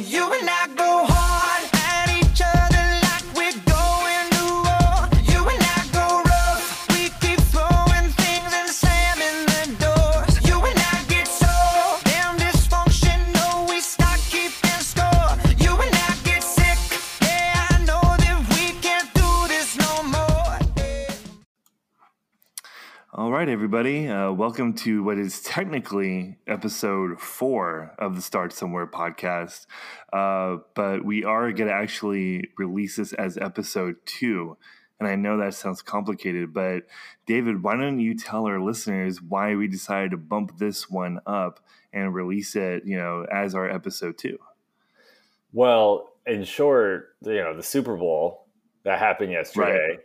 You and I everybody. Uh, welcome to what is technically episode four of the Start Somewhere podcast. Uh, but we are going to actually release this as episode two. And I know that sounds complicated, but David, why don't you tell our listeners why we decided to bump this one up and release it, you know, as our episode two? Well, in short, you know, the Super Bowl that happened yesterday.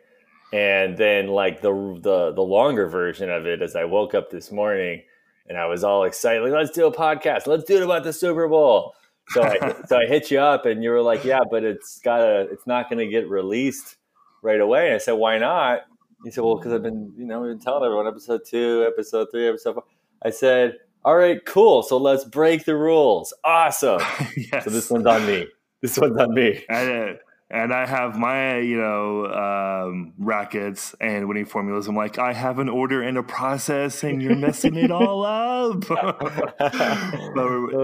And then like the the the longer version of it is I woke up this morning and I was all excited, like, let's do a podcast. Let's do it about the Super Bowl. So I so I hit you up and you were like, Yeah, but it's gotta it's not gonna get released right away. And I said, Why not? He said, Well, because I've been, you know, we've been telling everyone episode two, episode three, episode four. I said, All right, cool. So let's break the rules. Awesome. yes. So this one's on me. This one's on me. I uh, and I have my, you know, um, rackets and winning formulas. I'm like, I have an order and a process, and you're messing it all up. but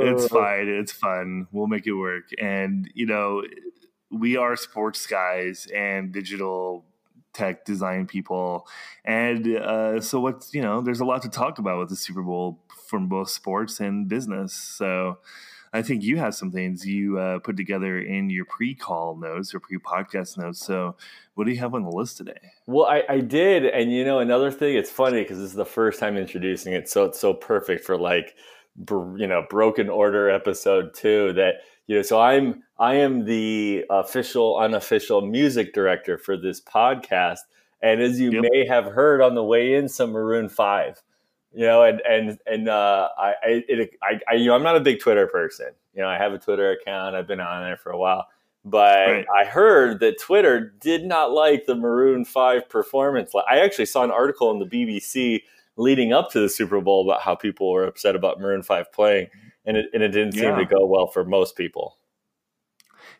it's fine. It's fun. We'll make it work. And you know, we are sports guys and digital tech design people, and uh, so what's you know, there's a lot to talk about with the Super Bowl from both sports and business. So. I think you have some things you uh, put together in your pre-call notes or pre-podcast notes. So, what do you have on the list today? Well, I, I did, and you know, another thing. It's funny because this is the first time introducing it, so it's so perfect for like, br- you know, broken order episode two. That you know, so I'm I am the official, unofficial music director for this podcast, and as you Yep. may have heard on the way in, some Maroon Five. You know, and and and uh, I I, it, I I you know I'm not a big Twitter person. You know, I have a Twitter account. I've been on there for a while. But Right. I heard that Twitter did not like the Maroon 5 performance. I actually saw an article in the BBC leading up to the Super Bowl about how people were upset about Maroon 5 playing, and it, and it didn't seem Yeah. to go well for most people.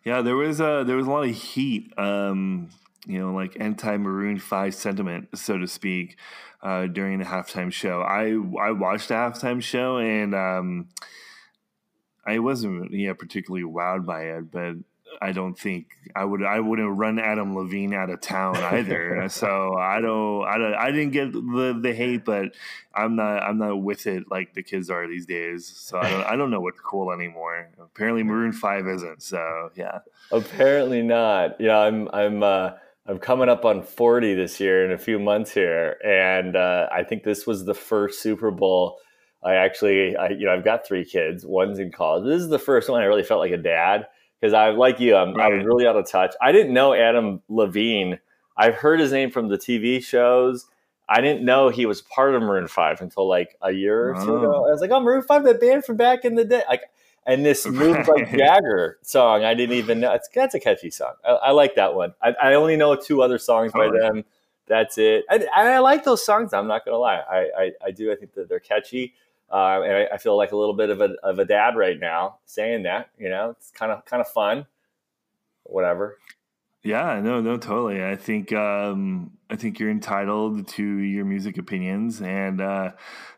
Yeah, there was a there was a lot of heat, um, you know, like anti Maroon Five sentiment, so to speak, uh, during the halftime show. I I watched the halftime show and um, I wasn't yeah particularly wowed by it, but I don't think I would I wouldn't run Adam Levine out of town either. so I don't I don't I didn't get the the hate, but I'm not I'm not with it like the kids are these days. So I don't I don't know what's cool anymore. Apparently Maroon Five isn't. So yeah. Apparently not. Yeah, I'm I'm uh, I'm coming up on 40 this year in a few months here, and uh, I think this was the first Super Bowl. I actually, I, you know, I've got three kids. One's in college. This is the first one I really felt like a dad because I, like you, I'm, Right. really out of touch. I didn't know Adam Levine. I've heard his name from the TV shows. I didn't know he was part of Maroon Five until like a year or two Oh. ago. I was like, oh, Maroon Five, that band from back in the day. Like, and this Move Like. Jagger song, I didn't even know. It's, that's a catchy song. I, I like that one. I, I only know two other songs by Oh, yeah. them. That's it. And, and I like those songs. I'm not gonna lie. I, I, I do. I think that they're catchy. Uh, and I, I feel like a little bit of a, of a dad right now saying that. You know, it's kind of kind of fun. Whatever. Yeah, no, no, totally. I think um, I think you're entitled to your music opinions, and uh,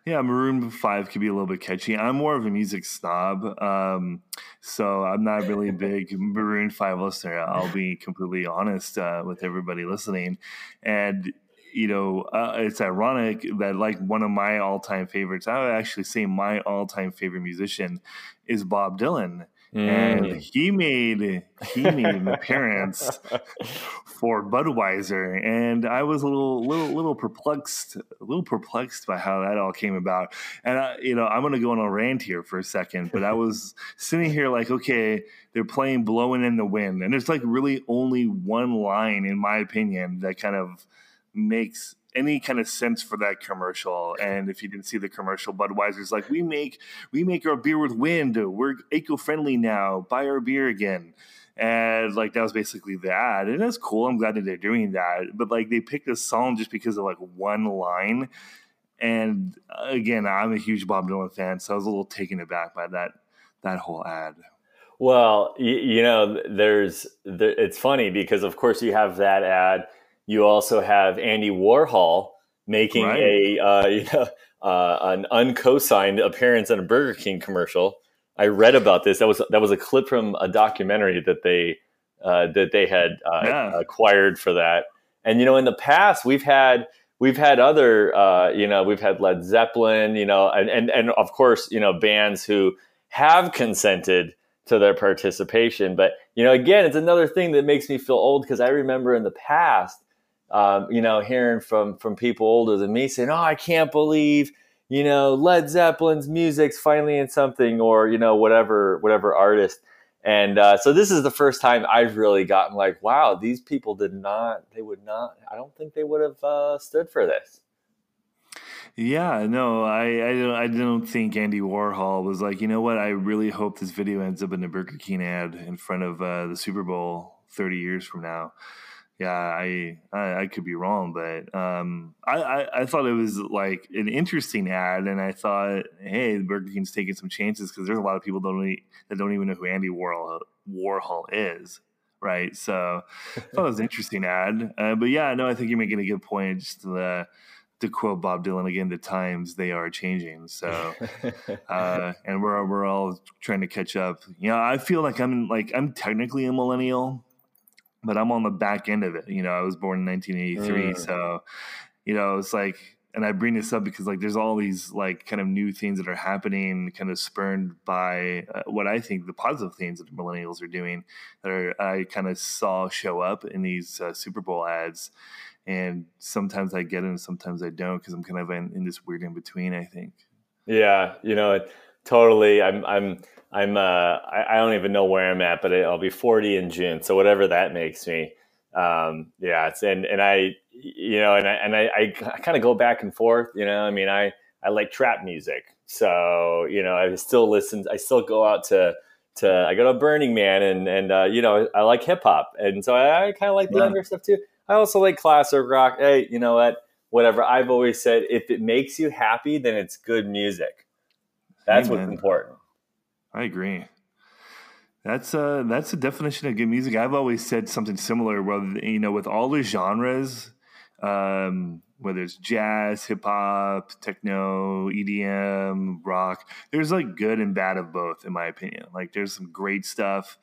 yeah, Maroon Five could be a little bit catchy. I'm more of a music snob, um, so I'm not really a big Maroon Five listener. I'll be completely honest uh, with everybody listening, and you know, uh, it's ironic that like one of my all-time favorites, I would actually say my all-time favorite musician is Bob Dylan and Mm. he made he made an appearance for Budweiser, and I was a little little little perplexed, a little perplexed by how that all came about. And I, you know, I'm going to go on a rant here for a second, but I was sitting here like, okay, they're playing "Blowing in the Wind," and there's like really only one line, in my opinion, that kind of makes any kind of sense for that commercial. And if you didn't see the commercial, Budweiser's like, we make we make our beer with wind. We're eco friendly now. Buy our beer again. And like that was basically the ad, and that's cool. I'm glad that they're doing that. But like they picked a song just because of like one line. And again, I'm a huge Bob Dylan fan, so I was a little taken aback by that that whole ad. Well, you, you know, there's there, it's funny because of course you have that ad. You also have Andy Warhol making Right. a uh, you know uh, an uncosigned appearance in a Burger King commercial. I read about this. That was that was a clip from a documentary that they uh, that they had uh, Yeah. acquired for that. And you know, in the past, we've had we've had other uh, you know we've had Led Zeppelin, you know, and and and of course you know bands who have consented to their participation. But you know, again, it's another thing that makes me feel old because I remember in the past, um, you know, hearing from from people older than me saying, "Oh, I can't believe." You know, Led Zeppelin's music's finally in something, or you know, whatever, whatever artist. And uh, so this is the first time I've really gotten like, wow, these people did not, they would not, I don't think they would have uh, stood for this. Yeah, no, I, I don't I don't think Andy Warhol was like, you know what? I really hope this video ends up in a Burger King ad in front of uh, the Super Bowl thirty years from now. Yeah, I I, I could be wrong, but um, I, I I thought it was like an interesting ad, and I thought, hey, Burger King's taking some chances because there's a lot of people don't e- that don't even know who Andy Warhol Warhol is, right? So I thought it was an interesting ad, uh, but yeah, no, I think you're making a good point. Just the to quote Bob Dylan again, the times they are changing. So, uh, and we're we're all trying to catch up. You know, I feel like I'm like I'm technically a millennial, but I'm on the back end of it. You know, I was born in 1983, Mm. so you know, it's like. And I bring this up because like there's all these like kind of new things that are happening, kind of spurned by uh, what I think the positive things that millennials are doing that are I kind of saw show up in these uh, Super Bowl ads and sometimes I get it and sometimes I don't because I'm kind of in, in this weird in between. I think. yeah, you know, it, totally. I'm, I'm, I'm, uh, I, I don't even know where I'm at, but I'll be 40 in June. So whatever that makes me. Um, yeah, it's, and, and I, you know, and I, and I, I kind of go back and forth, you know, I mean, I, I like trap music. So, you know, I still listen, I still go out to, to, I go to Burning Man and, and, uh, you know, I like hip hop. And so I, I kind of like the Yeah. younger stuff too. I also like classic rock. Hey, you know what? Whatever. I've always said, if it makes you happy, then it's good music. That's what's important. I agree. That's uh that's the definition of good music. I've always said something similar. Where you know, with all the genres, um, whether it's jazz, hip hop, techno, EDM, rock, there's like good and bad of both, in my opinion. Like there's some great stuff.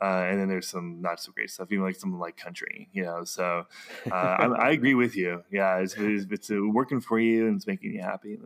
Uh, and then there's some not so great stuff, even like something like country, you know. So uh, I, I agree with you. Yeah, it's, it's, it's uh, working for you and it's making you happy.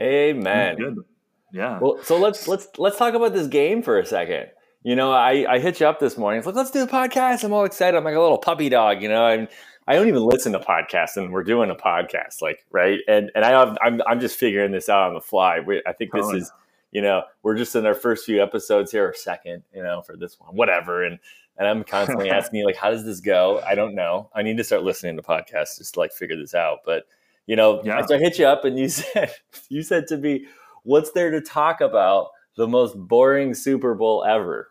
Amen. Yeah. Well, so let's let's let's talk about this game for a second. You know, I I hit you up this morning. It's like let's do the podcast. I'm all excited. I'm like a little puppy dog. You know, and I don't even listen to podcasts, and we're doing a podcast, like right. And and I have, I'm I'm just figuring this out on the fly. We, I think this Totally. is, you know, we're just in our first few episodes here, or second, you know, for this one, whatever. And and I'm constantly asking you like, how does this go? I don't know. I need to start listening to podcasts just to like figure this out. But you know, Yeah. so I hit you up, and you said you said to me, "What's there to talk about? The most boring Super Bowl ever."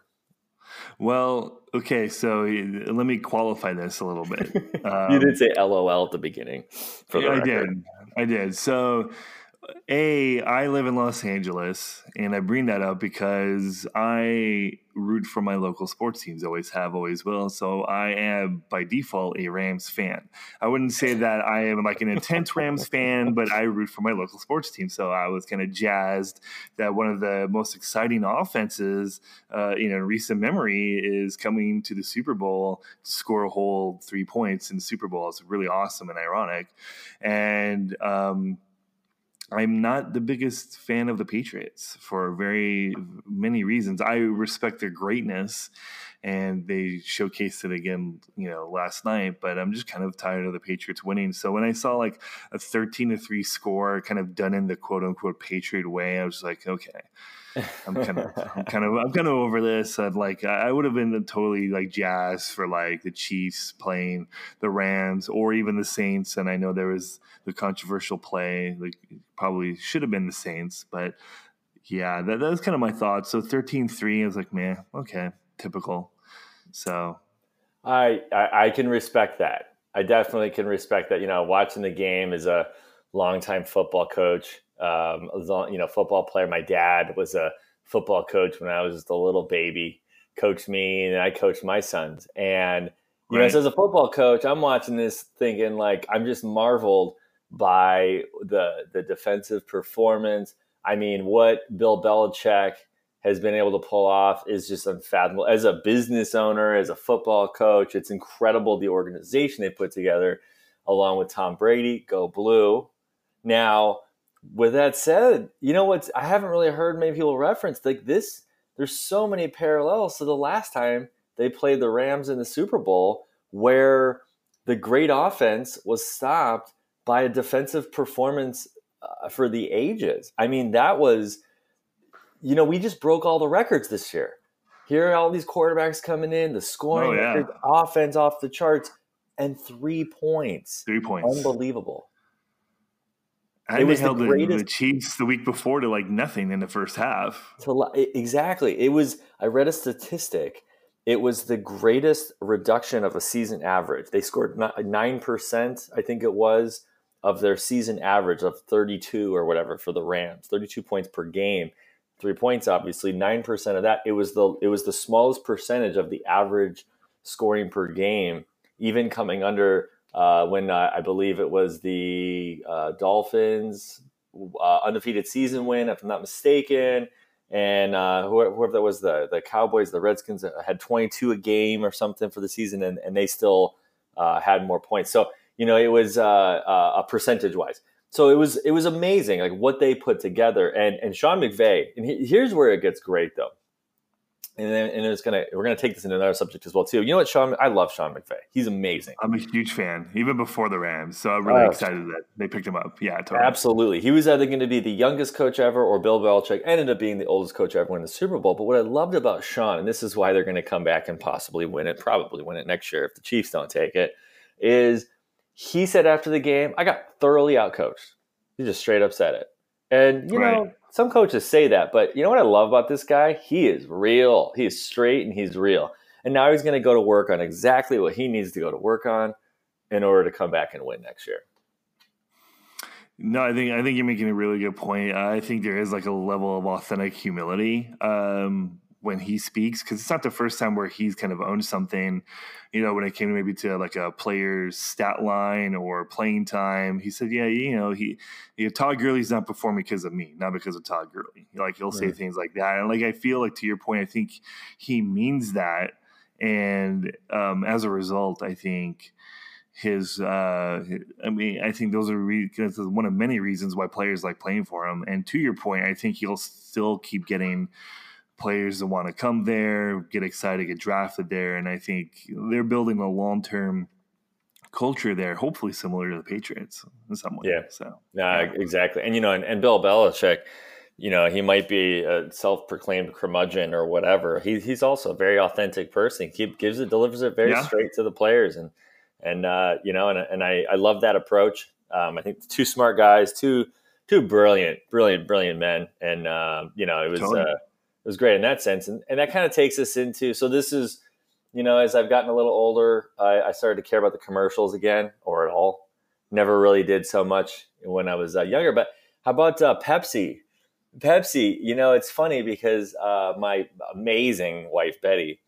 Well, okay, so let me qualify this a little bit. Um, you did say LOL at the beginning. For the I record. did. I did. So, a, I live in Los Angeles, and I bring that up because I root for my local sports teams. Always have, always will. So I am by default a Rams fan. I wouldn't say that I am like an intense Rams fan, but I root for my local sports team. So I was kind of jazzed that one of the most exciting offenses, uh, you know, in recent memory is coming to the Super Bowl to score a whole three points in the Super Bowl. It's really awesome and ironic. And um, I'm not the biggest fan of the Patriots for very many reasons. I respect their greatness and they showcased it again, you know, last night, but I'm just kind of tired of the Patriots winning. So when I saw like a 13 to 3 score kind of done in the quote unquote Patriot way, I was like, okay. I'm kind of, I'm kind of, I'm kind of over this. I'd like, I would have been totally like jazzed for like the Chiefs playing the Rams or even the Saints. And I know there was the controversial play, like probably should have been the Saints, but yeah, that, that was kind of my thought. So 13-3, I was like, man, okay, typical. So I, I I can respect that. I definitely can respect that. You know, watching the game as a longtime football coach, um, you know, football player. My dad was a football coach when I was just a little baby, coached me and I coached my sons. And you know, so as a football coach, I'm watching this thinking like I'm just marveled by the the defensive performance. I mean, what Bill Belichick has been able to pull off is just unfathomable. As a business owner, as a football coach, it's incredible the organization they put together, along with Tom Brady. Go blue! Now, with that said, you know what? I haven't really heard many people reference like this. There's so many parallels to the last time they played the Rams in the Super Bowl, where the great offense was stopped by a defensive performance uh, for the ages. I mean, that was, you know, we just broke all the records this year. Here are all these quarterbacks coming in, the scoring, Oh, yeah. record, offense off the charts, and three points. Three points. Unbelievable. And It was the held the, the Chiefs the week before to like nothing in the first half. to exactly it was i read a statistic it was the greatest reduction of a season average they scored 9% i think it was of their season average of 32 or whatever for the rams 32 points per game three points obviously 9% of that it was the it was the smallest percentage of the average scoring per game even coming under uh, when uh, i believe it was the uh, dolphins uh, undefeated season win, if I'm not mistaken. And uh, whoever, whoever that was, the the Cowboys, the Redskins uh, had 22 a game or something for the season, and, and they still had more points. So you know, it was uh, a percentage wise. So it was it was amazing, like what they put together. And and Sean McVay, and he, here's where it gets great though. And then and it's gonna we're gonna take this into another subject as well too. You know what, Sean? I love Sean McVay. He's amazing. I'm a huge fan, even before the Rams. So I'm really Oh. excited that they picked him up. Yeah, totally. Absolutely. He was either going to be the youngest coach ever or Bill Belichick ended up being the oldest coach ever win the Super Bowl. But what I loved about Sean, and this is why they're going to come back and possibly win it, probably win it next year if the Chiefs don't take it, is he said after the game, I got thoroughly outcoached. He just straight up said it. And, you know, some coaches say that, but you know what I love about this guy? He is real. He is straight and he's real. And now he's going to go to work on exactly what he needs to go to work on in order to come back and win next year. No, I think I think you're making a really good point. I think there is like a level of authentic humility um, when he speaks because it's not the first time where he's kind of owned something. You know, when it came maybe to like a player's stat line or playing time, he said, "Yeah, you know, he, you know, Todd Gurley's not performing because of me, not because of Todd Gurley." Like he'll say things like that, and like I feel like to your point, I think he means that, and um, as a result, I think his uh i mean i think those are re- one of many reasons why players like playing for him and to your point i think he'll still keep getting players that want to come there get excited get drafted there and i think they're building a long-term culture there hopefully similar to the patriots in some way Yeah. so Yeah. exactly. And you know, and, and Bill Belichick, you know, he might be a self-proclaimed curmudgeon or whatever. He, he's also a very authentic person. He gives it, delivers it very Yeah. straight to the players, and and uh, you know, and and I I love that approach. Um, I think two smart guys, two two brilliant, brilliant, brilliant men, and um, you know, it was Totally. It was great in that sense, and and that kind of takes us into so this is. You know, as I've gotten a little older, I, I started to care about the commercials again, or at all never really did so much when I was uh, younger. But how about uh, Pepsi? Pepsi, you know, it's funny because uh, my amazing wife Betty,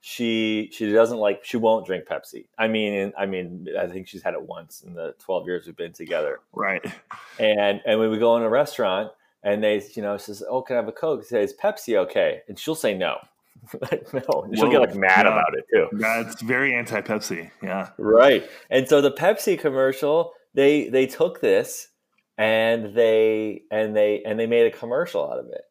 she she doesn't like she won't drink Pepsi. I mean, I mean, I think she's had it once in the twelve years we've been together. right And and when we go in a restaurant and they, you know, says, "Oh, can I have a Coke?" Says, Pepsi okay?" And she'll say no. Like, no, she'll get like mad yeah. about it too. that's very anti-pepsi yeah Right. And so the Pepsi commercial, they they took this and they and they and they made a commercial out of it.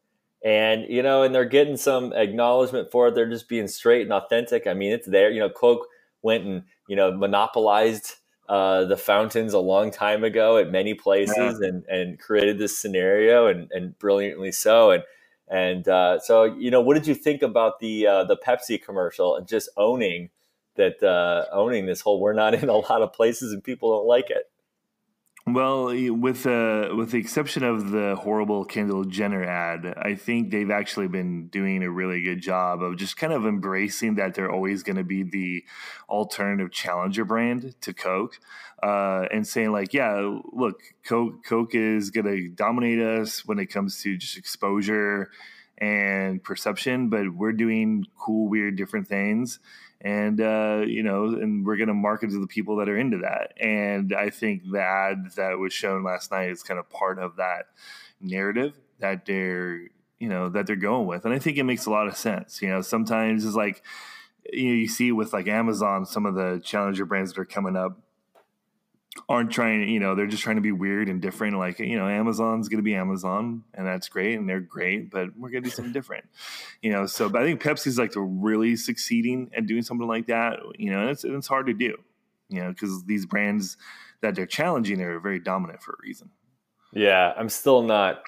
And you know, and they're getting some acknowledgement for it. They're just being straight and authentic. I mean, it's there. You know, Coke went and, you know, monopolized uh, the fountains a long time ago at many places and and created this scenario and and brilliantly so. And and uh, so, you know, what did you think about the uh, the Pepsi commercial and just owning that uh, owning this whole we're not in a lot of places and people don't like it. Well, with uh, with the exception of the horrible Kendall Jenner ad, I think they've actually been doing a really good job of just kind of embracing that they're always going to be the alternative challenger brand to Coke, uh, and saying like, yeah, look, Coke Coke is going to dominate us when it comes to just exposure and perception, but we're doing cool, weird, different things. And, uh, you know, and we're going to market to the people that are into that. And I think the ad that was shown last night is kind of part of that narrative that they're, you know, that they're going with. And I think it makes a lot of sense. You know, sometimes it's like, you know, you see with like Amazon, some of the challenger brands that are coming up aren't trying, you know, they're just trying to be weird and different. Like, you know, Amazon's going to be Amazon and that's great and they're great, but we're going to do something different, you know. So, but I think Pepsi's like really succeeding at doing something like that, you know, and it's, and it's hard to do, you know, because these brands that they're challenging are very dominant for a reason. Yeah, I'm still not.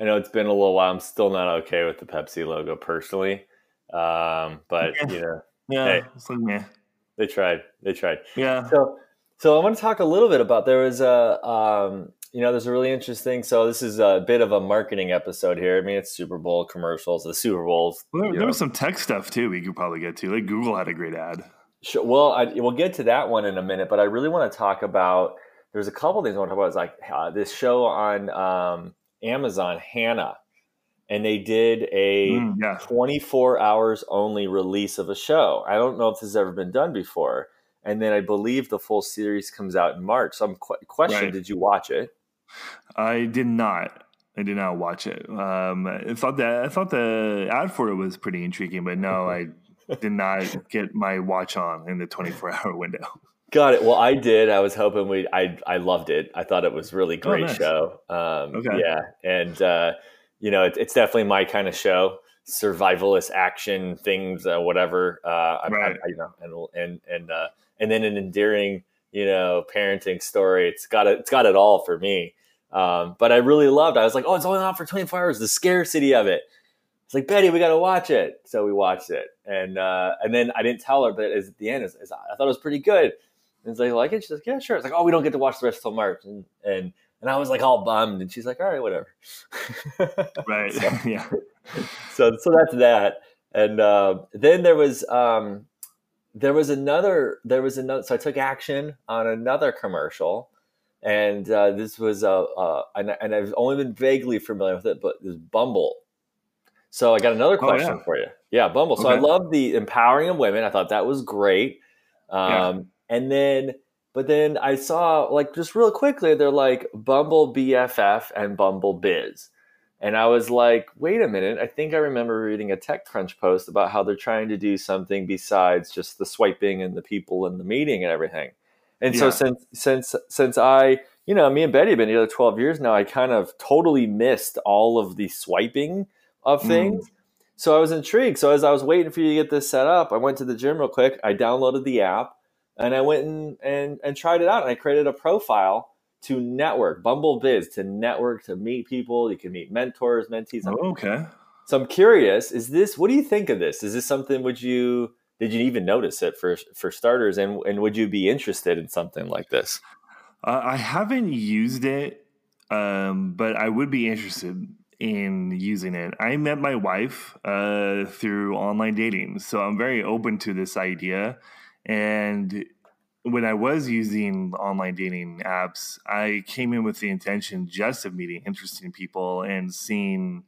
I know it's been a little while. I'm still not okay with the Pepsi logo personally, um, but Yeah. you know, Yeah. Hey. Like, meh. they tried. They tried. Yeah. So, so I want to talk a little bit about there was a, um, you know, there's a really interesting. So this is a bit of a marketing episode here. I mean, it's Super Bowl commercials. The Super Bowls. Well, there, there was some tech stuff too we could probably get to. Like Google had a great ad. Sure. Well, I, we'll get to that one in a minute, but I really want to talk about. There's a couple things I want to talk about. It's like uh, this show on um, Amazon, Hanna, and they did a Mm, yeah. 24 hours only release of a show. I don't know if this has ever been done before. And then I believe the full series comes out in March. So I'm qu- question: Right. Did you watch it? I did not. I did not watch it. Um, I thought that I thought the ad for it was pretty intriguing, but no, I did not get my watch on in the 24 hour window. Got it. Well, I did. I was hoping we. I I loved it. I thought it was a really great Oh, nice. show. Um, Okay. Yeah, and uh, you know, it, it's definitely my kind of show. Survivalist action things, uh, whatever. Uh, I, I, Right. I, you know, and and and uh, and then an endearing, you know, parenting story. It's got it. It's got it all for me. Um, but I really loved. I was like, oh, it's only on for 24 hours. The scarcity of it. It's like Betty, we got to watch it. So we watched it, and uh, and then I didn't tell her, but at the end, it's, it's, I thought it was pretty good. And it's like, like it? She's like, yeah, sure. It's like, oh, we don't get to watch the rest till March, and and and I was like all bummed, and she's like, all right, whatever. Right. So- yeah. so so that's that. And uh, then there was um, there was another there was another. So I took action on another commercial, and uh, this was uh, uh, and, and I've only been vaguely familiar with it, but this Bumble. So I got another Oh, question yeah. for you. Yeah, Bumble. So I love the empowering of women. I thought that was great. Um, Yeah. And then, but then I saw like just real quickly, they're like Bumble BFF and Bumble Biz. And I was like, wait a minute. I think I remember reading a TechCrunch post about how they're trying to do something besides just the swiping and the people and the meeting and everything. And so since since since I, you know, me and Betty have been together 12 years now, I kind of totally missed all of the swiping of Mm. things. So I was intrigued. So as I was waiting for you to get this set up, I went to the gym real quick. I downloaded the app and I went and, and, and tried it out. And I created a profile to network, Bumble Biz, to network, to meet people. You can meet mentors, mentees. Oh, okay. So I'm curious, is this, what do you think of this? Is this something, would you, did you even notice it for, for starters? And, and would you be interested in something like this? Uh, I haven't used it, um, but I would be interested in using it. I met my wife uh, through online dating, so I'm very open to this idea. And when I was using online dating apps, I came in with the intention just of meeting interesting people and seeing,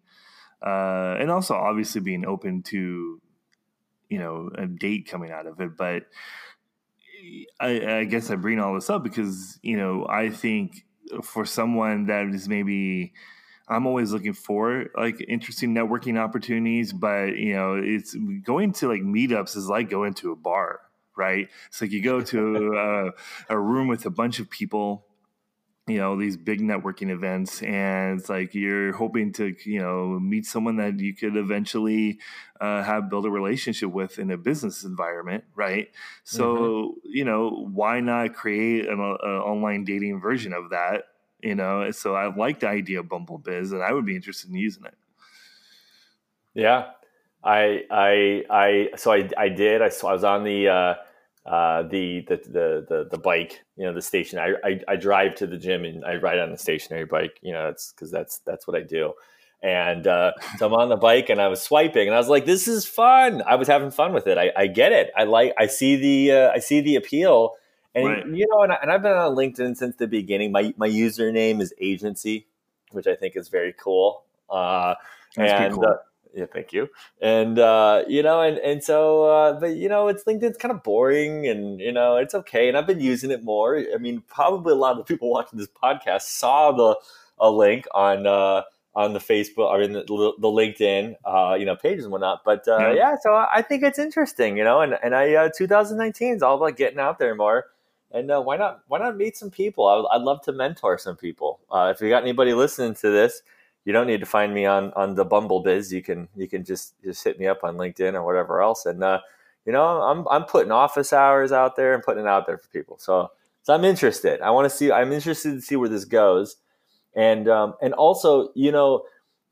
uh, and also obviously being open to, you know, a date coming out of it. But I, I guess I bring all this up because you know I think for someone that is maybe I'm always looking for like interesting networking opportunities, but you know it's going to like meetups is like going to a bar, right? It's like you go to a, a room with a bunch of people you know these big networking events and it's like you're hoping to you know meet someone that you could eventually uh, have build a relationship with in a business environment right? So you know why not create an, uh online dating version of that you know? So i like the idea of bumble biz and i would be interested in using it. Yeah, I, I, I, so I, I did. I, I was on the, uh, uh, the, the, the, the, the bike, you know, the station. I, I, I drive to the gym and I ride on the stationary bike. You know, that's because that's that's what I do. And uh, so I'm on the bike and I was swiping and I was like, "This is fun." I was having fun with it. I, I get it. I like. I see the. Uh, I see the appeal. And Right. you know, and, I, and I've been on LinkedIn since the beginning. My my username is agency, which I think is very cool. Uh, That's and cool. uh, Yeah, thank you. And uh, you know, and and so, uh, but you know, it's LinkedIn's kind of boring, and you know, it's okay. And I've been using it more. I mean, probably a lot of the people watching this podcast saw the a link on uh, on the Facebook or in the, the LinkedIn, uh, you know, pages and whatnot. But uh, Yeah. yeah. so I think it's interesting, you know, and and I uh, 2019 is all about getting out there more. And uh, why not? Why not meet some people? I, I'd love to mentor some people. Uh, if you got anybody listening to this, you don't need to find me on on the Bumble Biz. You can you can just just hit me up on LinkedIn or whatever else. And uh, you know, I'm I'm putting office hours out there and putting it out there for people. So so I'm interested. I want to see. I'm interested to see where this goes. And um, and also, you know,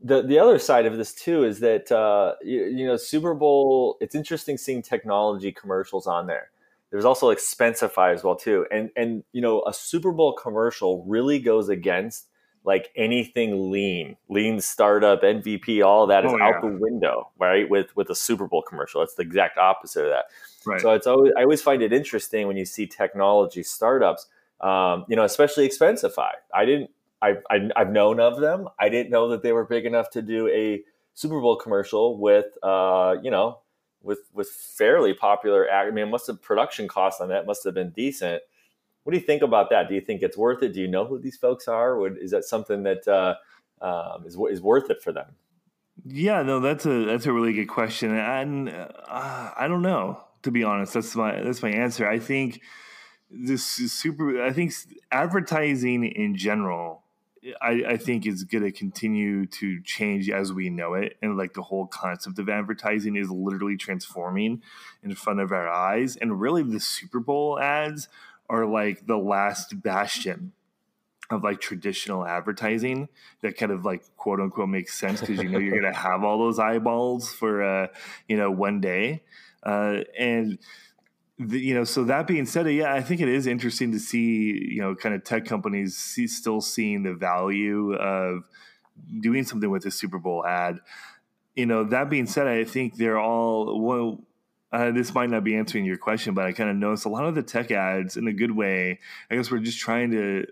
the the other side of this too is that uh, you, you know Super Bowl. It's interesting seeing technology commercials on there. There's also Expensify as well too, and and you know a Super Bowl commercial really goes against like anything lean, lean startup, MVP, all that is Oh, out the window, right? With with a Super Bowl commercial, it's the exact opposite of that. Right. So it's always I always find it interesting when you see technology startups, um, you know, especially Expensify. I didn't I, I I've known of them. I didn't know that they were big enough to do a Super Bowl commercial with uh, you know with with fairly popular. act- I mean, it must have production costs on that must have been decent. What do you think about that? Do you think it's worth it? Do you know who these folks are? Would, is that something that uh, um, is is worth it for them? Yeah, no, that's a that's a really good question, and uh, I don't know to be honest. That's my that's my answer. I think this is super. I think advertising in general, I, I think is going to continue to change as we know it, and like the whole concept of advertising is literally transforming in front of our eyes. And really, the Super Bowl ads are like the last bastion of like traditional advertising that kind of like quote unquote makes sense because you know you're gonna have all those eyeballs for uh you know one day. Uh and the, you know so that being said yeah i think it is interesting to see you know kind of tech companies see, still seeing the value of doing something with a super bowl ad. You know that being said i think they're all well uh, this might not be answering your question, but I kind of noticed a lot of the tech ads in a good way. I guess we're just trying to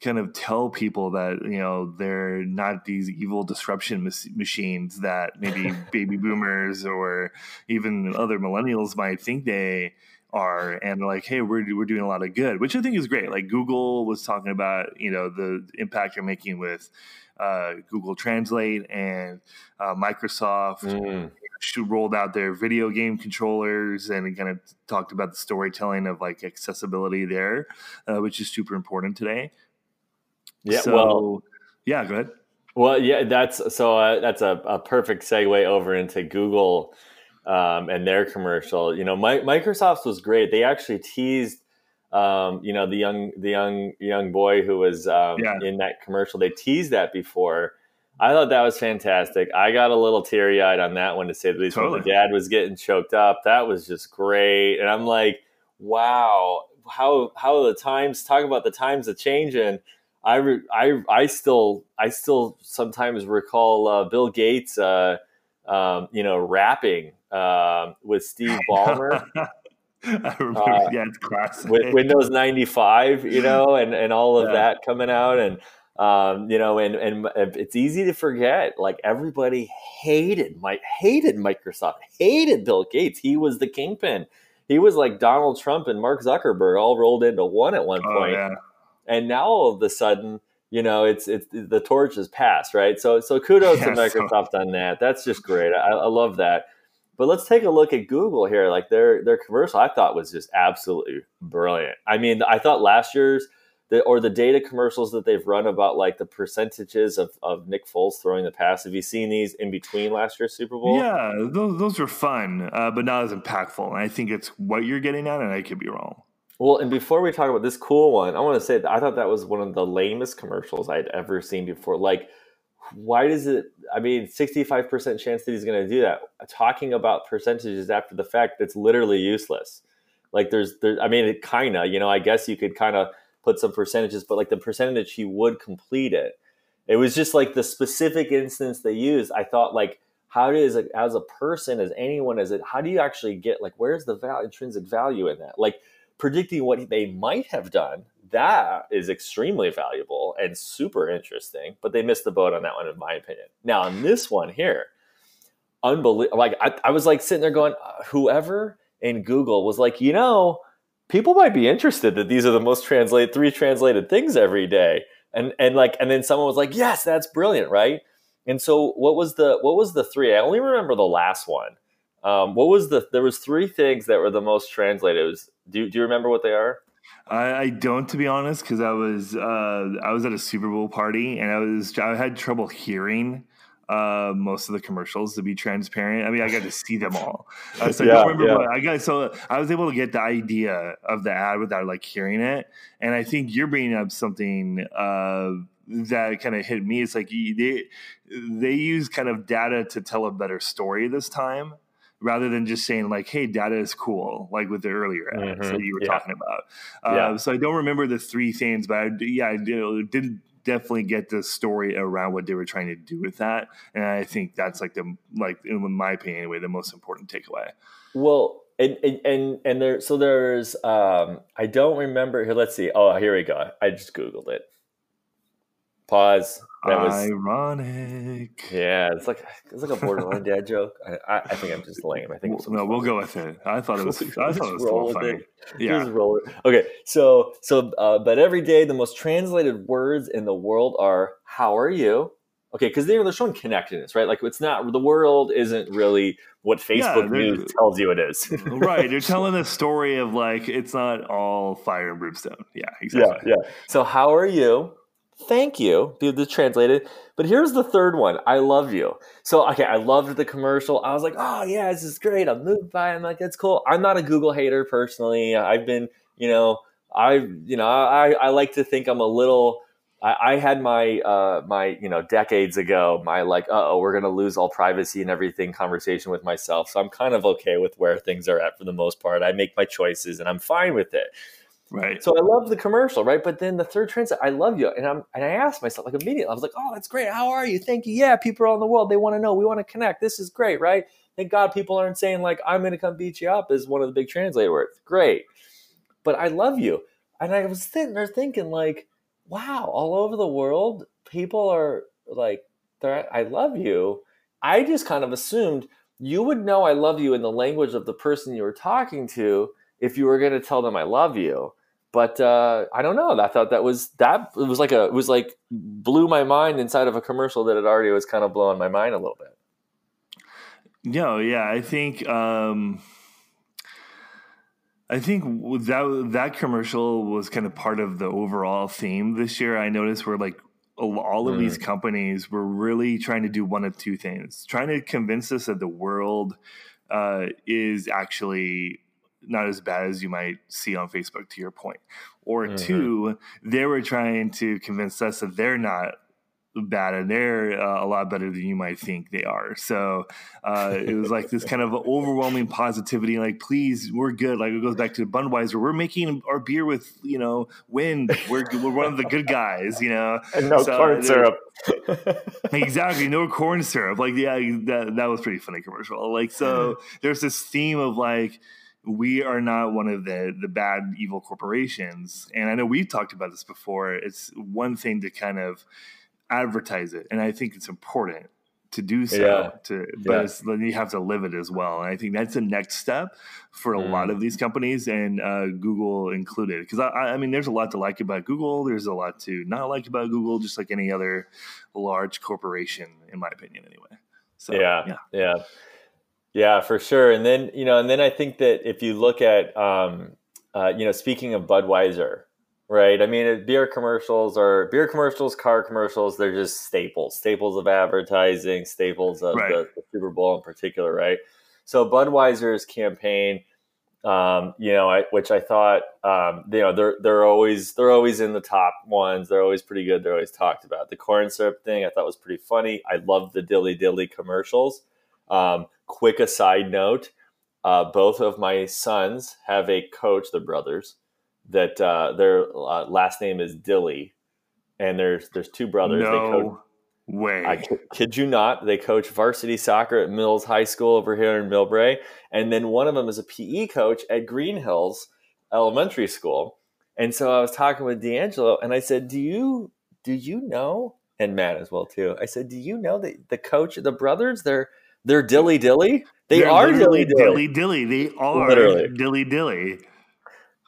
kind of tell people that you know they're not these evil disruption mas- machines that maybe baby boomers or even other millennials might think they are and like hey we're, we're doing a lot of good which i think is great like google was talking about you know the impact you're making with uh, google translate and uh, microsoft Mm. She rolled out their video game controllers and kind of talked about the storytelling of like accessibility there, uh, which is super important today. Yeah, So, well, yeah, go ahead. Well, yeah, that's so uh, that's a, a perfect segue over into Google um, and their commercial. You know, Mi- Microsoft's was great. They actually teased, um, you know, the young the young young boy who was um, Yeah. in that commercial. They teased that before. I thought that was fantastic. I got a little teary eyed on that one to say the least. When the dad was getting choked up, that was just great. And I'm like, wow, how how the times talk about the times of changing. I, re, I I still I still sometimes recall uh, Bill Gates, uh, um, you know, rapping um with Steve Ballmer I remember, Uh, yeah, it's classic. with Windows ninety five, you know, and, and all of Yeah. that coming out, and um, you know, and and it's easy to forget. Like everybody hated Mike, hated Microsoft, hated Bill Gates. He was the kingpin. He was like Donald Trump and Mark Zuckerberg all rolled into one at one point yeah. and now all of a sudden you know it's it's the torch has passed right so so kudos to Yeah, so- microsoft on that that's just great I, I love that but let's take a look at google here like their their commercial i thought was just absolutely brilliant i mean i thought last year's the, or the data commercials that they've run about like the percentages of, of Nick Foles throwing the pass. Have you seen these in between last year's Super Bowl? Yeah, those, those were fun, uh, but not as impactful. And I think it's what you're getting at, and I could be wrong. Well, and before we talk about this cool one, I want to say that I thought that was one of the lamest commercials I'd ever seen before. Like, why does it? I mean, sixty-five percent chance that he's going to do that. Talking about percentages after the fact, it's literally useless. Like, there's, there. I mean, it kind of, you know, I guess you could kind of put some percentages, but like the percentage he would complete it, it was just like the specific instance they used. I thought like. How does as a person, as anyone, as it, how do you actually get like where's the val- intrinsic value in that? Like predicting what they might have done that is extremely valuable and super interesting but they missed the boat on that one in my opinion now on this one here unbelievable. Like I, I was like sitting there going, uh, whoever in Google was like, you know, people might be interested that these are the most translated three translated things every day, and and like and then someone was like, yes, that's brilliant, right? And so what was the what was the three? I only remember the last one. Um, what was the? There was three things that were the most translated. Was, do do you remember what they are? I, I don't, to be honest, because I was uh, I was at a Super Bowl party and I was I had trouble hearing uh, most of the commercials. To be transparent, I mean I got to see them all, uh, so I don't remember. yeah. What, I got so I was able to get the idea of the ad without like hearing it, and I think you're bringing up something uh, that kind of hit me. It's like they they use kind of data to tell a better story this time. Rather than just saying like, "Hey, data is cool," like with the earlier ads Mhm, that you were yeah. talking about. Uh, Yeah. So I don't remember the three things, but I, yeah, I did, did definitely get the story around what they were trying to do with that, and I think that's like the like in my opinion anyway the most important takeaway. Well, and and and, there, so there's, um, I don't remember. Here, let's see. Oh, here we go. I just googled it. Pause. That was Ironic. yeah. It's like it's like a borderline dad joke. I, I, think I'm just lame. I think no, we'll go with it. I thought it was. I thought it was a Roll funny. it. Yeah. Just roll it. Okay, so so uh, but every day the most translated words in the world are "How are you?" Okay, because they're they're showing connectedness, right? Like it's not the world isn't really what Facebook they're- News tells you it is. right, you're telling a story of like it's not all fire and brimstone. Yeah, yeah, exactly. yeah. So how are you? Thank you. The translated. But here's the third one. I love you. So okay, I loved the commercial. I was like, oh yeah, this is great. I'm moved by. it. I'm like, that's cool. I'm not a Google hater personally. I've been, you know, I, you know, I, I like to think I'm a little. I, I had my, uh, my, you know, decades ago, my like, oh, we're gonna lose all privacy and everything conversation with myself. So I'm kind of okay with where things are at for the most part. I make my choices and I'm fine with it. Right. So I love the commercial, right? But then the third transit, I love you, and I'm and I asked myself like immediately, I was like, oh, that's great. How are you? Thank you. Yeah, people around the world they want to know. We want to connect. This is great, right? Thank God people aren't saying like I'm to come beat you up is one of the big translator words. Great, but I love you, and I was sitting there thinking like, wow, all over the world people are like, I love you. I just kind of assumed you would know I love you in the language of the person you were talking to if you were going to tell them I love you but uh, I don't know. I thought that was that it was like a it was like blew my mind inside of a commercial that had already was kind of blowing my mind a little bit. No, yeah, I think um, I think that that commercial was kind of part of the overall theme this year. I noticed where like all of these companies were really trying to do one of two things: trying to convince us that the world uh, is actually not as bad as you might see on Facebook. To your point, or Mhm. two, they were trying to convince us that they're not bad and they're uh, a lot better than you might think they are. So uh, it was like this kind of overwhelming positivity. Like, please, we're good. Like it goes back to Budweiser. We're making our beer with you know wind. We're we're one of the good guys. You know, And no So, corn uh, syrup. exactly no corn syrup like yeah that, that was pretty funny commercial like so there's this theme of like we are not one of the the bad evil corporations. And i know we've talked about this before. It's one thing to kind of advertise it and i think it's important to do so Yeah. to but Yeah. then you have to live it as well. And i think that's the next step for a Mm. lot of these companies and uh, google included. Because I, I mean there's a lot to like about google. There's a lot to not like about google just like any other large corporation in my opinion anyway. So yeah, yeah. Yeah, yeah, for sure. And then you know, and then I think that if you look at, um, uh, you know, speaking of Budweiser, right? I mean, beer commercials are beer commercials, car commercials. They're just staples, staples of advertising, staples of Right. the, the Super Bowl in particular, right? So Budweiser's campaign, um, you know, I, which I thought, um, you know, they're they're always they're always in the top ones. They're always pretty good. They're always talked about. The corn syrup thing I thought was pretty funny. I love the dilly dilly commercials. Um, quick aside note: uh, both of my sons have a coach, the brothers, that uh, their uh, last name is Dilly, and there's there's two brothers. They coach, no way I kid, kid you not. They coach varsity soccer at Mills High School over here in Millbrae, and then one of them is a PE coach at Green Hills Elementary School. And so I was talking with D'Angelo, and I said, "Do you do you know?" And Matt as well too. I said, "Do you know that the coach, the brothers, they're They're dilly dilly. They They're are dilly dilly. dilly dilly. They are Literally. dilly dilly.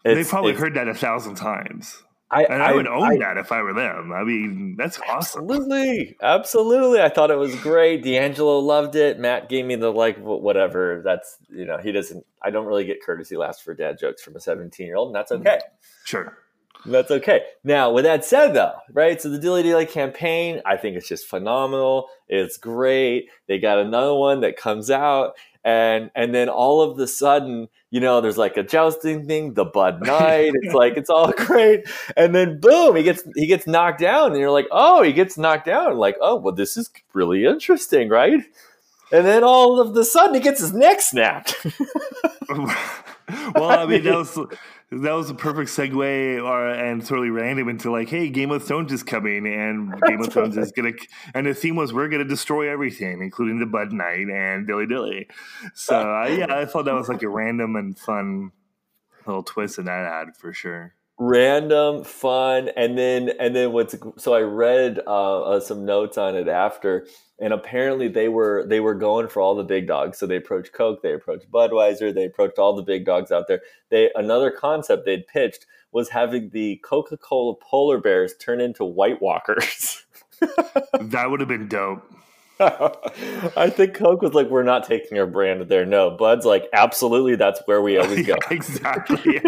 They've probably heard that a thousand times. I, And I, would own I- that if I were them. I mean, that's awesome. Absolutely, absolutely. I thought it was great. D'Angelo loved it. Matt gave me the like, whatever. That's you know, he doesn't. I don't really get courtesy laughs for dad jokes from a seventeen-year-old, and that's okay. Sure. That's okay. Now, with that said, though, right? So the Dilly Dilly campaign, I think it's just phenomenal. It's great. They got another one that comes out, and and then all of the sudden, you know, there's like a jousting thing, the Bud Knight. It's like it's all great, and then boom, he gets he gets knocked down, and you're like, oh, he gets knocked down. Like, oh, well, this is really interesting, right? And then all of the sudden, he gets his neck snapped. well, I mean, that was that was a perfect segue, or and totally random into like, hey, Game of Thrones is coming, and Game of Thrones is gonna, and the theme was we're gonna destroy everything, including the Bud Knight and Dilly Dilly. So uh, yeah, I thought that was like a random and fun little twist in that ad for sure. Random fun and then and then what's so i read uh, uh, some notes on it after and apparently they were they were going for all the big dogs. So they approached coke they approached budweiser they approached all the big dogs out there. They another concept they'd pitched was having the coca-cola polar bears turn into white walkers. That would have been dope. i think coke was like we're not taking our brand there. No bud's like absolutely that's where we always go. Yeah, exactly.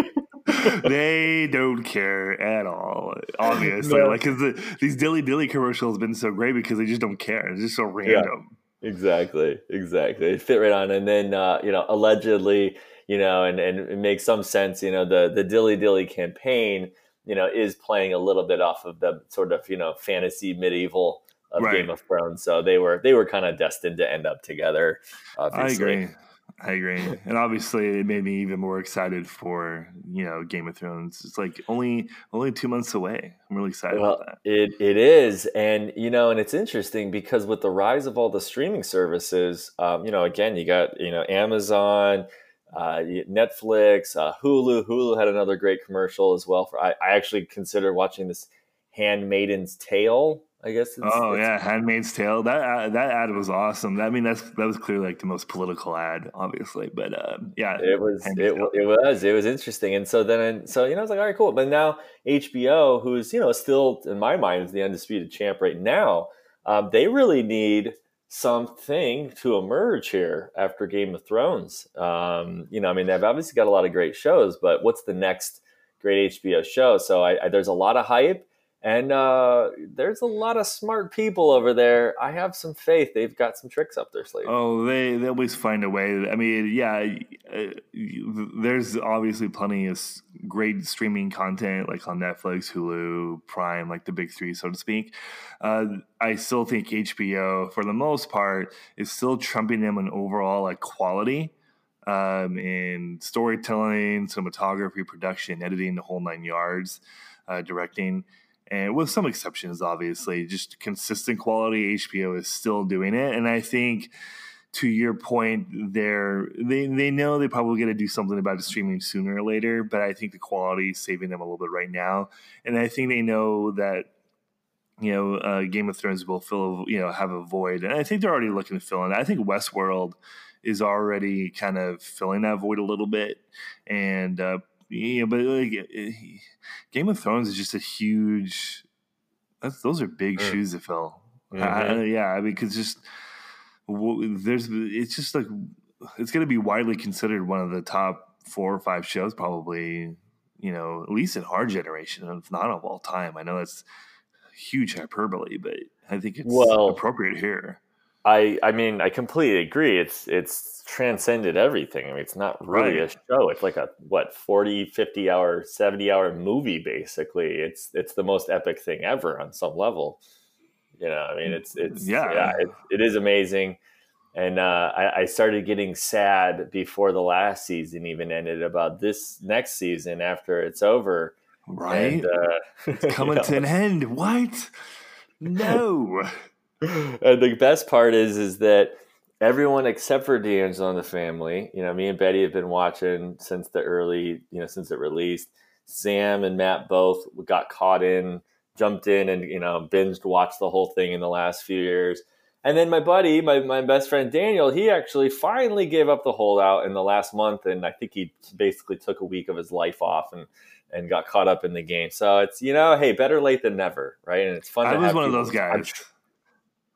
they don't care at all. Obviously, No. like because the, these dilly dilly commercials have been so great because they just don't care. It's just so random. Exactly, exactly. It fit right on. And then, uh, you know, allegedly, you know, and, and it makes some sense, you know, the, the Dilly Dilly campaign, you know, is playing a little bit off of the sort of, you know, fantasy medieval of Right. Game of Thrones. So they were, they were kind of destined to end up together. I Obviously. agree. I agree. And obviously, it made me even more excited for you know Game of Thrones. It's like only only two months away. I'm really excited Well, about that. it it is, and you know, and it's interesting because with the rise of all the streaming services, um, you know, again, you got you know Amazon, uh, Netflix, uh, Hulu. Hulu had another great commercial as well. For I, I actually considered watching this Handmaiden's Tale. I guess. It's, Oh it's- yeah, Handmaid's Tale. That ad, that ad was awesome. I mean, that's that was clearly like the most political ad, obviously. But uh, yeah, It was it, it was it was interesting, and so then so you know I was like, all right, cool. But now HBO, who's you know still in my mind is the undisputed champ right now, um, they really need something to emerge here after Game of Thrones. Um, you know, I mean, they've obviously got a lot of great shows, but what's the next great HBO show? So I, I, there's a lot of hype. And uh, there's a lot of smart people over there. I have some faith they've got some tricks up their sleeve. Oh, they they always find a way. I mean, yeah, uh, there's obviously plenty of great streaming content like on Netflix, Hulu, Prime, like the big three, so to speak. Uh, I still think HBO, for the most part, is still trumping them in overall like quality um, in storytelling, cinematography, production, editing, the whole nine yards, uh, directing and with some exceptions, obviously, just consistent quality. HBO is still doing it, and I think to your point, they're they they know they probably got to do something about the streaming sooner or later, but I think the quality is saving them a little bit right now, and I think they know that. You know, uh, Game of Thrones will fill, you know, have a void, and I think they're already looking to fill it. I think Westworld is already kind of filling that void a little bit, and uh, know, but like, eh, Game of Thrones is just a huge. That's those are big Mm. shoes to fill. Mhm. I- yeah, I mean, because just there's it's just like it's going to be widely considered one of the top four or five shows, probably. You know, at least in our generation, if not of all time. I know that's huge hyperbole, but I think it's Well- appropriate here. I I mean I completely agree. It's it's transcended everything. I mean it's not really Right. a show. It's like a what 40, 50 hour, 70 hour movie basically. It's it's the most epic thing ever on some level. You know, I mean it's it's Yeah. it, it is amazing. And uh, I, I started getting sad before the last season even ended about this next season after it's over. Right? And, uh, it's coming you know, to an end. What? No. and the best part is is that everyone except for D'Angelo and the family, you know, me and Betty have been watching since the early, you know, since it released. Sam and Matt both got caught in, jumped in, and you know, binged watched the whole thing in the last few years. And then my buddy, my, my best friend Daniel, he actually finally gave up the holdout in the last month, and I think he basically took a week of his life off and and got caught up in the game. So it's you know, hey, better late than never, right? And it's fun. I was one of those guys.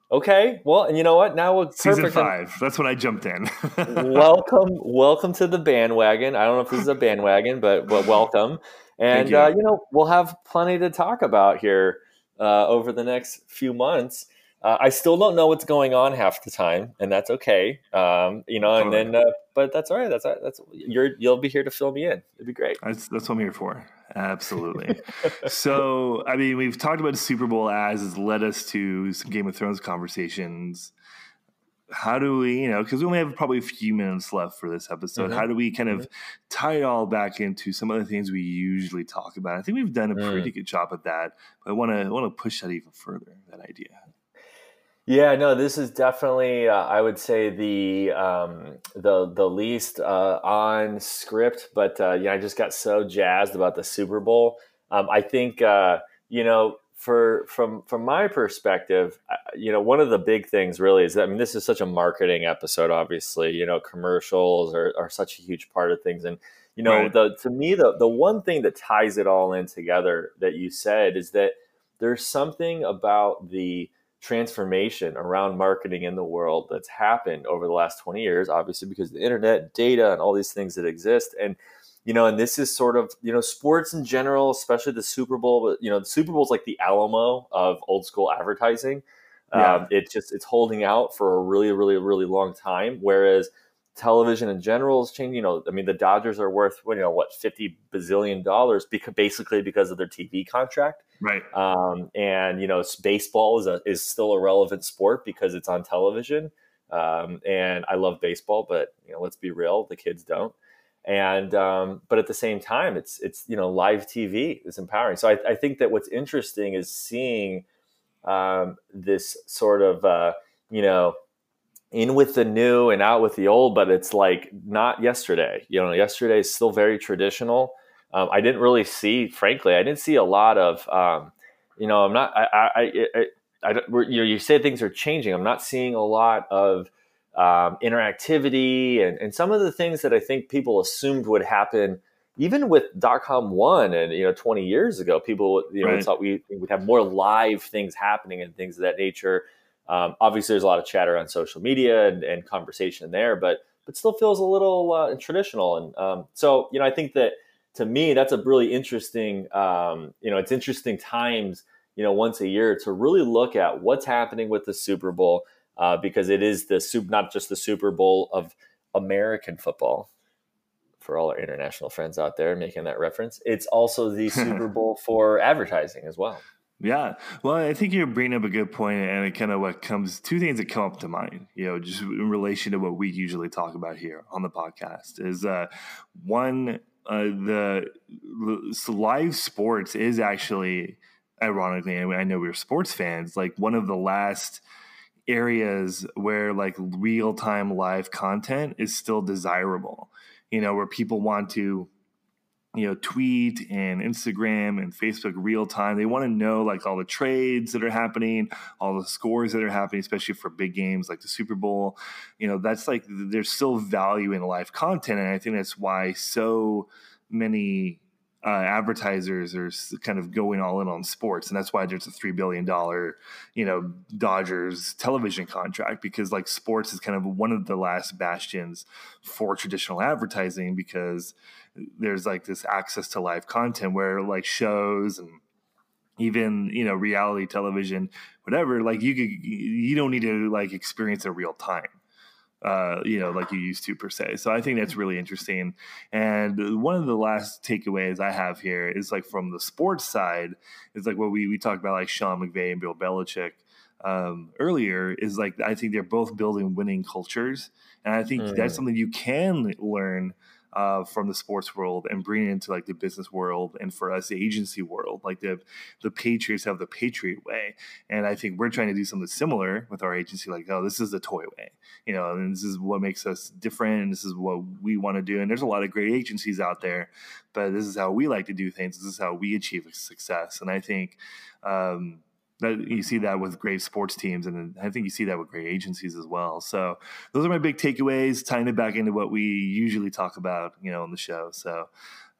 Okay, well, and you know what? Now we're Season perfect. five. That's when I jumped in. welcome, welcome to the bandwagon. I don't know if this is a bandwagon, but but welcome. And you. Uh, you know, we'll have plenty to talk about here uh, over the next few months. Uh, I still don't know what's going on half the time, and that's okay. Um, you know, and then, uh, but that's all right. That's all right. that's you're you'll be here to fill me in. It'd be great. That's that's what I'm here for. Absolutely. so, I mean, we've talked about Super Bowl as has led us to some Game of Thrones conversations. How do we, you know, because we only have probably a few minutes left for this episode. Mhm. How do we kind of tie it all back into some of the things we usually talk about? I think we've done a Mm. pretty good job at that, but I want to want to push that even further. That idea. Yeah, no, this is definitely, uh, I would say the um, the the least uh, on script, but uh, yeah, I just got so jazzed about the Super Bowl. Um, I think uh, you know, for from from my perspective, uh, you know, one of the big things really is that I mean, this is such a marketing episode. Obviously, you know, commercials are, are such a huge part of things, and you know, Right. the to me, the the one thing that ties it all in together that you said is that there's something about the transformation around marketing in the world that's happened over the last 20 years obviously because of the internet data and all these things that exist. And you know and this is sort of you know sports in general especially the super bowl but you know the super bowl is like the alamo of old school advertising. Yeah. um, it's just it's holding out for a really really really long time. Whereas television in general is changing. You know i mean the dodgers are worth you know what 50 bazillion dollars because basically because of their tv contract. Right. um, and you know baseball is a, is still a relevant sport because it's on television. Um, and I love baseball but you know let's be real the kids don't. And um, but at the same time it's it's you know live TV is empowering. So I, I think that what's interesting is seeing um, this sort of uh, you know in with the new and out with the old but it's like not yesterday you know yesterday is still very traditional um, I didn't really see, frankly, I didn't see a lot of, um, you know, I'm not, I, I, I, I, I don't, you know, you say things are changing. I'm not seeing a lot of um, interactivity and, and some of the things that I think people assumed would happen, even with dot com one and, you know, 20 years ago, people, you know, Right. thought we would have more live things happening and things of that nature. Um, obviously, there's a lot of chatter on social media and, and conversation there, but but still feels a little uh, traditional. And um, so, you know, I think that to me, that's a really interesting. Um, you know, it's interesting times. You know, once a year to really look at what's happening with the Super Bowl uh, because it is the soup, not just the Super Bowl of American football. For all our international friends out there making that reference, it's also the Super Bowl for advertising as well. Yeah. Well, I think you're bringing up a good point, and it kind of what comes two things that come up to mind, you know, just in relation to what we usually talk about here on the podcast is uh, one, uh, the live sports is actually, ironically, I know we're sports fans, like one of the last areas where like real time live content is still desirable, you know, where people want to you know tweet and instagram and facebook real time. They want to know like all the trades that are happening all the scores that are happening especially for big games like the super bowl. You know that's like there's still value in live content and i think that's why so many uh, advertisers are kind of going all in on sports and that's why there's a $3 billion you know dodgers television contract because like sports is kind of one of the last bastions for traditional advertising because there's like this access to live content where like shows and even you know reality television whatever like you could you don't need to like experience it real time uh you know like you used to per se. So i think that's really interesting. And one of the last takeaways i have here is like from the sports side is like what we we talked about like sean mcvay and bill belichick um, earlier is like I think they're both building winning cultures, and I think Mm. that's something you can learn uh, from the sports world and bring it into like the business world and for us the agency world. Like the the Patriots have the Patriot way, and I think we're trying to do something similar with our agency. Like, oh, this is the Toi way, you know, and this is what makes us different, and this is what we want to do. And there's a lot of great agencies out there, but this is how we like to do things. This is how we achieve success, and I think. Um, that you see that with great sports teams, and I think you see that with great agencies as well. So those are my big takeaways, tying it back into what we usually talk about, you know, on the show. So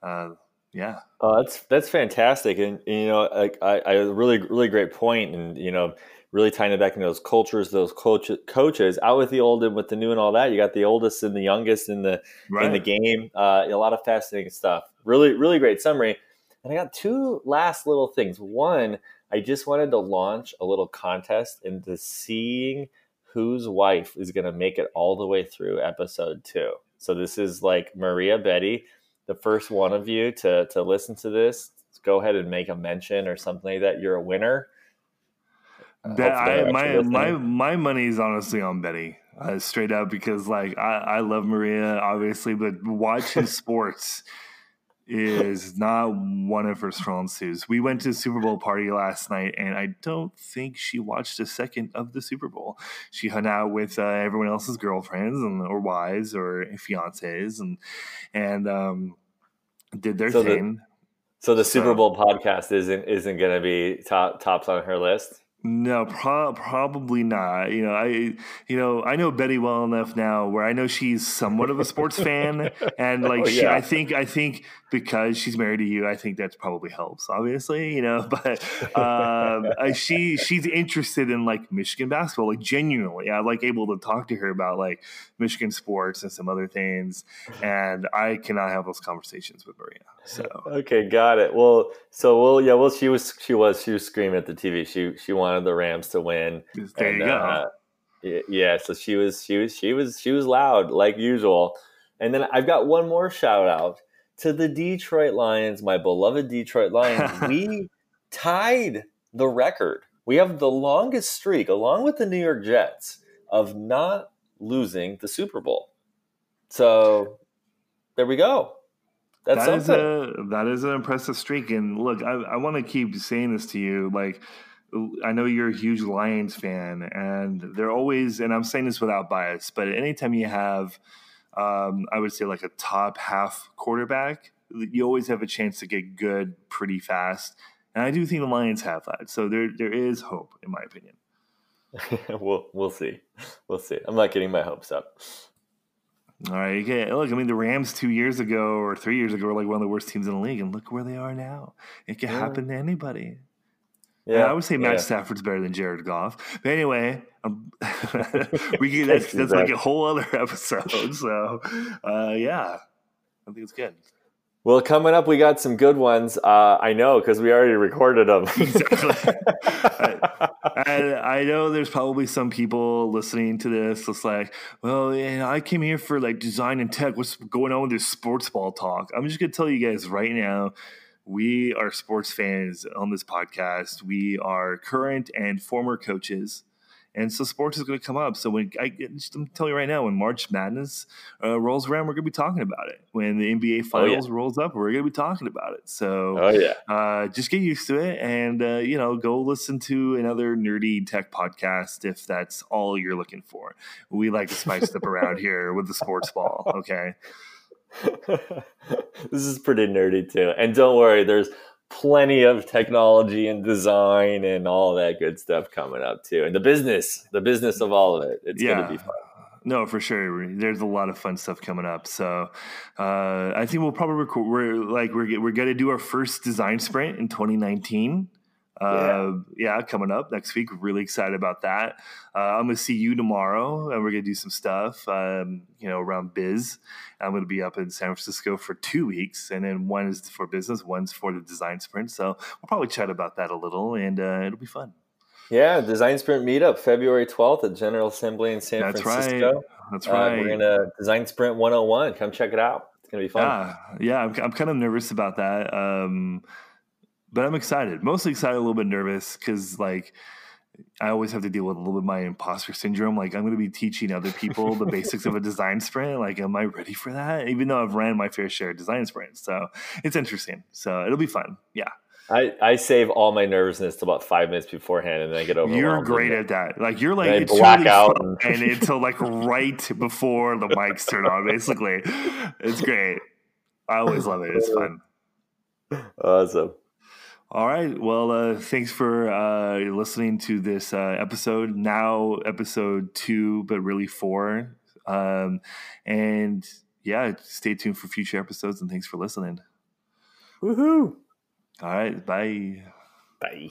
uh, yeah, Oh, that's that's fantastic, and, and, you know, like I, I really really great point, and you know, really tying it back into those cultures, those coach, coaches out with the old and with the new and all that. You got the oldest and the youngest in the right. in the game. Uh, a lot of fascinating stuff. Really really great summary. And I got two last little things. One, I just wanted to launch a little contest into seeing whose wife is going to make it all the way through episode two. So this is like Maria Betty the first one of you to to listen to this, go ahead and make a mention or something like that. You're a winner. Uh, That I, my my my money is honestly on Betty, uh, straight up because like I, I love Maria obviously, but watching sports is not one of her strong suits. We went to a Super Bowl party last night, and I don't think she watched a second of the Super Bowl. She hung out with uh, everyone else's girlfriends and or wives or fiancés, and and um, did their So the- thing. so the so- Super Bowl podcast isn't isn't going to be top tops on her list. No, pro- probably not. You know, I you know I know Betty well enough now where I know she's somewhat of a sports fan, and like Oh, she, yeah. I think I think because she's married to you, I think that probably helps. Obviously, you know, but um, uh, she she's interested in like Michigan basketball, like genuinely. I'm like able to talk to her about like Michigan sports and some other things, and I cannot have those conversations with Maria. So Okay, got it. Well, so well, yeah, well, she was she was she was screaming at the TV. She she wanted the Rams to win. there And, you go. uh, yeah, so she was she was she was she was loud like usual. And then I've got one more shout out to the Detroit Lions, my beloved Detroit Lions. we tied the record. We have the longest streak, along with the New York Jets, of not losing the Super Bowl. So there we go. That's That is a that is an impressive streak. And look, I, I want to keep saying this to you. Like, I know you're a huge Lions fan, and they're always. And I'm saying this without bias, but anytime you have, um, I would say like a top half quarterback, you always have a chance to get good pretty fast. And I do think the Lions have that. So there there is hope, in my opinion. we'll we'll see. We'll see. I'm not getting my hopes up. All right, okay. Look, I mean, the Rams two years ago or three years ago were like one of the worst teams in the league, and look where they are now. It can Yeah. happen to anybody. Yeah, I would say Matt yeah. Stafford's better than Jared Goff. But anyway, um, we can, that's, that's like a whole other episode. So, uh, yeah, I think it's good. Well, coming up, we got some good ones. Uh, I know because we already recorded them. Exactly. I, I know there's probably some people listening to this that's like, well, yeah, I came here for like design and tech. What's going on with this sports ball talk? I'm just going to tell you guys right now. We are sports fans on this podcast. We are current and former coaches. And so sports is going to come up. So when I just I'm telling you right now, when March Madness uh, rolls around, we're going to be talking about it. When the NBA Oh, yeah. Finals rolls up, we're going to be talking about it. So oh yeah, uh, just get used to it and uh, you know go listen to another nerdy tech podcast if that's all you're looking for we like to spice it up around here with the sports ball okay this is pretty nerdy too. And don't worry, there's plenty of technology and design and all that good stuff coming up too. And the business, the business of all of it. It's yeah gonna be fun. no for sure there's a lot of fun stuff coming up so uh, i think we'll probably record we're like we're, we're going to do our first design sprint in 2019 uh, yeah, coming up next week. Really excited about that. Uh, I'm going to see you tomorrow, and we're going to do some stuff, um, you know, around biz. I'm going to be up in San Francisco for two weeks, and then one is for business, one's for the design sprint. So we'll probably chat about that a little, and uh, it'll be fun. Yeah, Design Sprint meetup February 12th at General Assembly in San That's Francisco. right. That's Uh, right. we're gonna Design Sprint 101. Come check it out. It's gonna be fun. Yeah, yeah, I'm, I'm kind of nervous about that. Um, but I'm excited. Mostly excited, a little bit nervous because like I always have to deal with a little bit of my imposter syndrome. Like I'm going to be teaching other people the basics of a design sprint. Like, am I ready for that? Even though I've ran my fair share of design sprints, so it's interesting. So it'll be fun. Yeah, I, I save all my nervousness to about five minutes beforehand, and then I get overwhelmed. you're great at that. Like you're like it's black really out and- and until uh, like right before the mics turn on. Basically, it's great. I always love it. It's fun. Awesome. All right. Well, uh, thanks for uh, listening to this uh, episode. Now, episode two, but really four. Um, and yeah, stay tuned for future episodes. And thanks for listening. Woohoo! All right. Bye. Bye.